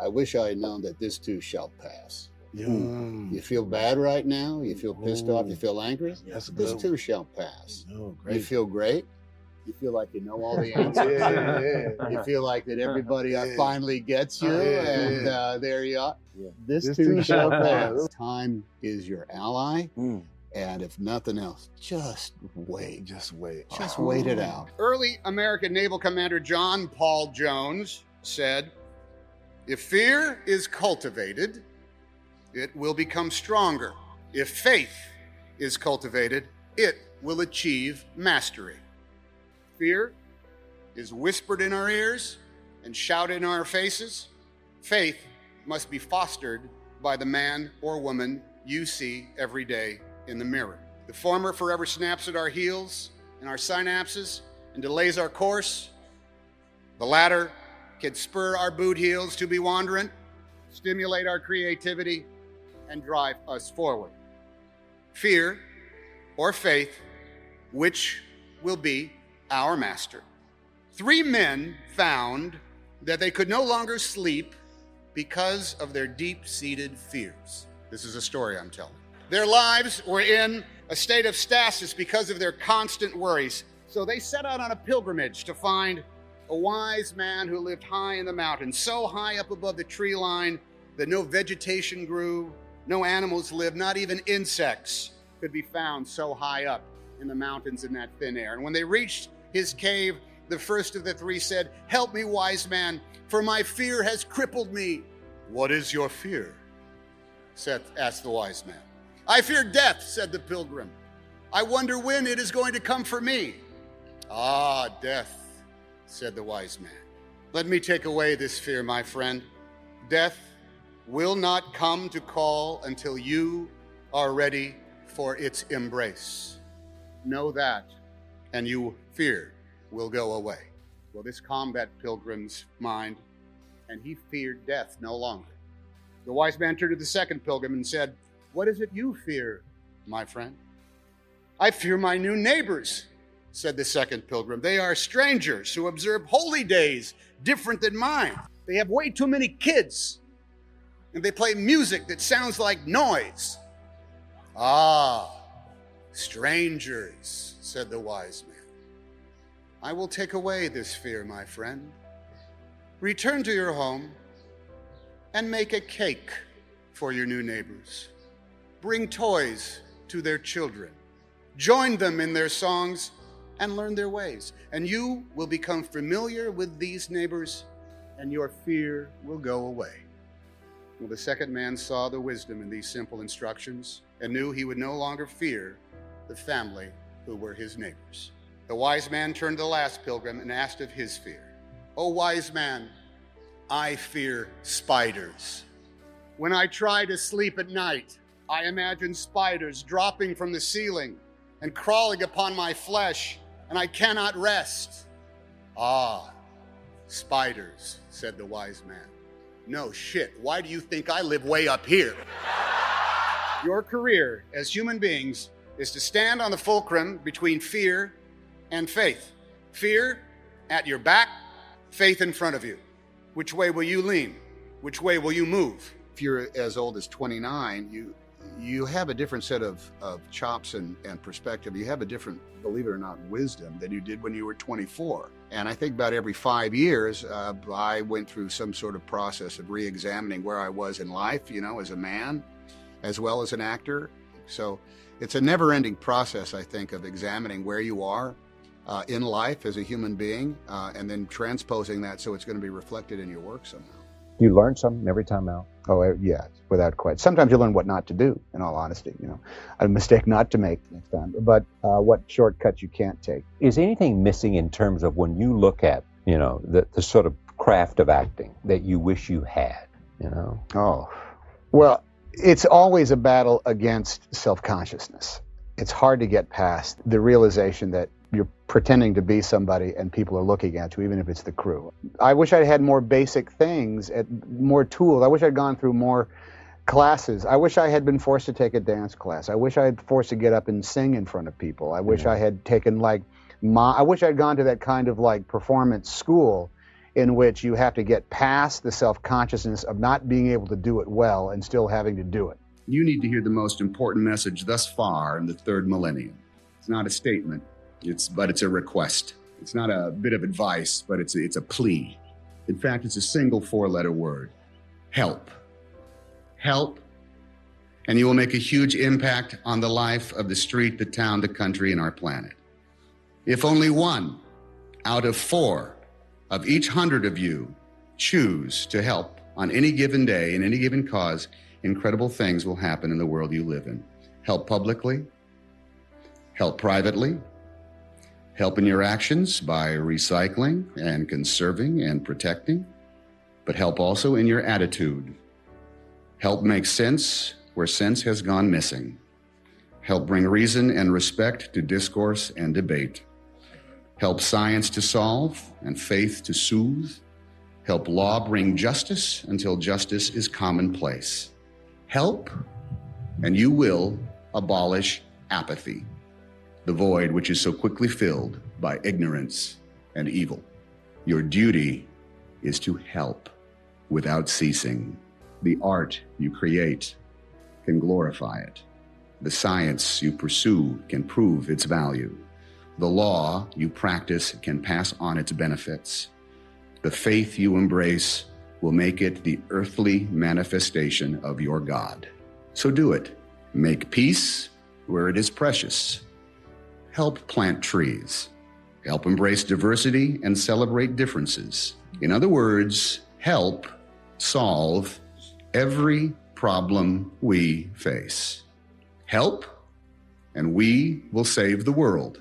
I wish I had known that this too shall pass. Mm. You feel bad right now? You feel pissed off? You feel angry? That's a This too shall pass. Oh, You feel great? You feel like you know all the answers? yeah, yeah. You feel like that everybody uh, Yeah. finally gets you, Yeah, and yeah. uh, there you are. Yeah. This, This too, too shall shall pass. pass. Time is your ally, Mm. and if nothing else, just wait. Just wait. Just Oh. wait it out. Early American Naval Commander John Paul Jones said, If fear is cultivated, it will become stronger. If faith is cultivated, it will achieve mastery. Fear is whispered in our ears and shouted in our faces. Faith must be fostered by the man or woman you see every day in the mirror. The former forever snaps at our heels and our synapses and delays our course. The latter can spur our boot heels to be wandering, stimulate our creativity, and drive us forward. Fear or faith, which will be our master. Three men found that they could no longer sleep because of their deep seated fears. This is a story I'm telling. Their lives were in a state of stasis because of their constant worries. So they set out on a pilgrimage to find a wise man who lived high in the mountains, so high up above the tree line that no vegetation grew, no animals lived, not even insects could be found so high up in the mountains in that thin air. And when they reached his cave, the first of the three said, Help me, wise man, for my fear has crippled me. What is your fear? Said, asked the wise man. I fear death, said the pilgrim. I wonder when it is going to come for me. Ah, death, said the wise man. Let me take away this fear, my friend. Death will not come to call until you are ready for its embrace. Know that, and you fear will go away. Well, this combat pilgrim's mind, and he feared death no longer. The wise man turned to the second pilgrim and said, What is it you fear, my friend? I fear my new neighbors, said the second pilgrim. They are strangers who observe holy days different than mine. They have way too many kids, and they play music that sounds like noise. Ah, strangers, said the wise man. I will take away this fear, my friend. Return to your home and make a cake for your new neighbors. Bring toys to their children. Join them in their songs and learn their ways. And you will become familiar with these neighbors, and your fear will go away. Well, the second man saw the wisdom in these simple instructions and knew he would no longer fear the family who were his neighbors. The wise man turned to the last pilgrim and asked of his fear. O wise man, I fear spiders. When I try to sleep at night, I imagine spiders dropping from the ceiling and crawling upon my flesh, and I cannot rest. Ah, spiders, said the wise man. No shit. Why do you think I live way up here? Your career as human beings is to stand on the fulcrum between fear and faith. Fear at your back, faith in front of you. Which way will you lean? Which way will you move? If you're as old as 29, you you have a different set of, of chops and, and perspective. You have a different, believe it or not, wisdom than you did when you were 24. And I think about every five years, uh, I went through some sort of process of re examining where I was in life, you know, as a man, as well as an actor. So it's a never ending process, I think, of examining where you are uh, in life as a human being uh, and then transposing that so it's going to be reflected in your work somehow. Do you learn something every time out? Oh, yeah, without question. Sometimes you learn what not to do, in all honesty, you know, a mistake not to make next time, but uh, what shortcuts you can't take. Is anything missing in terms of when you look at, you know, the, the sort of craft of acting that you wish you had, you know? Oh, well, it's always a battle against self consciousness. It's hard to get past the realization that you're pretending to be somebody and people are looking at you, even if it's the crew. I wish I'd had more basic things, at more tools. I wish I'd gone through more classes. I wish I had been forced to take a dance class. I wish I had forced to get up and sing in front of people. I wish Yeah. I had taken like my, I wish I'd gone to that kind of like performance school in which you have to get past the self consciousness of not being able to do it well and still having to do it. You need to hear the most important message thus far in the third millennium. It's not a statement, it's, but it's a request. It's not a bit of advice, but it's a, it's a plea. In fact, it's a single four letter word help. Help. And you will make a huge impact on the life of the street, the town, the country, and our planet. If only one out of four of each hundred of you choose to help on any given day, in any given cause, incredible things will happen in the world you live in. Help publicly, help privately, help in your actions by recycling and conserving and protecting, but help also in your attitude. Help make sense where sense has gone missing. Help bring reason and respect to discourse and debate. Help science to solve and faith to soothe. Help law bring justice until justice is commonplace. Help, and you will abolish apathy, the void which is so quickly filled by ignorance and evil. Your duty is to help without ceasing. The art you create can glorify it. The science you pursue can prove its value. The law you practice can pass on its benefits. The faith you embrace will make it the earthly manifestation of your God. So do it. Make peace where it is precious. Help plant trees. Help embrace diversity and celebrate differences. In other words, help solve every problem we face. Help, and we will save the world.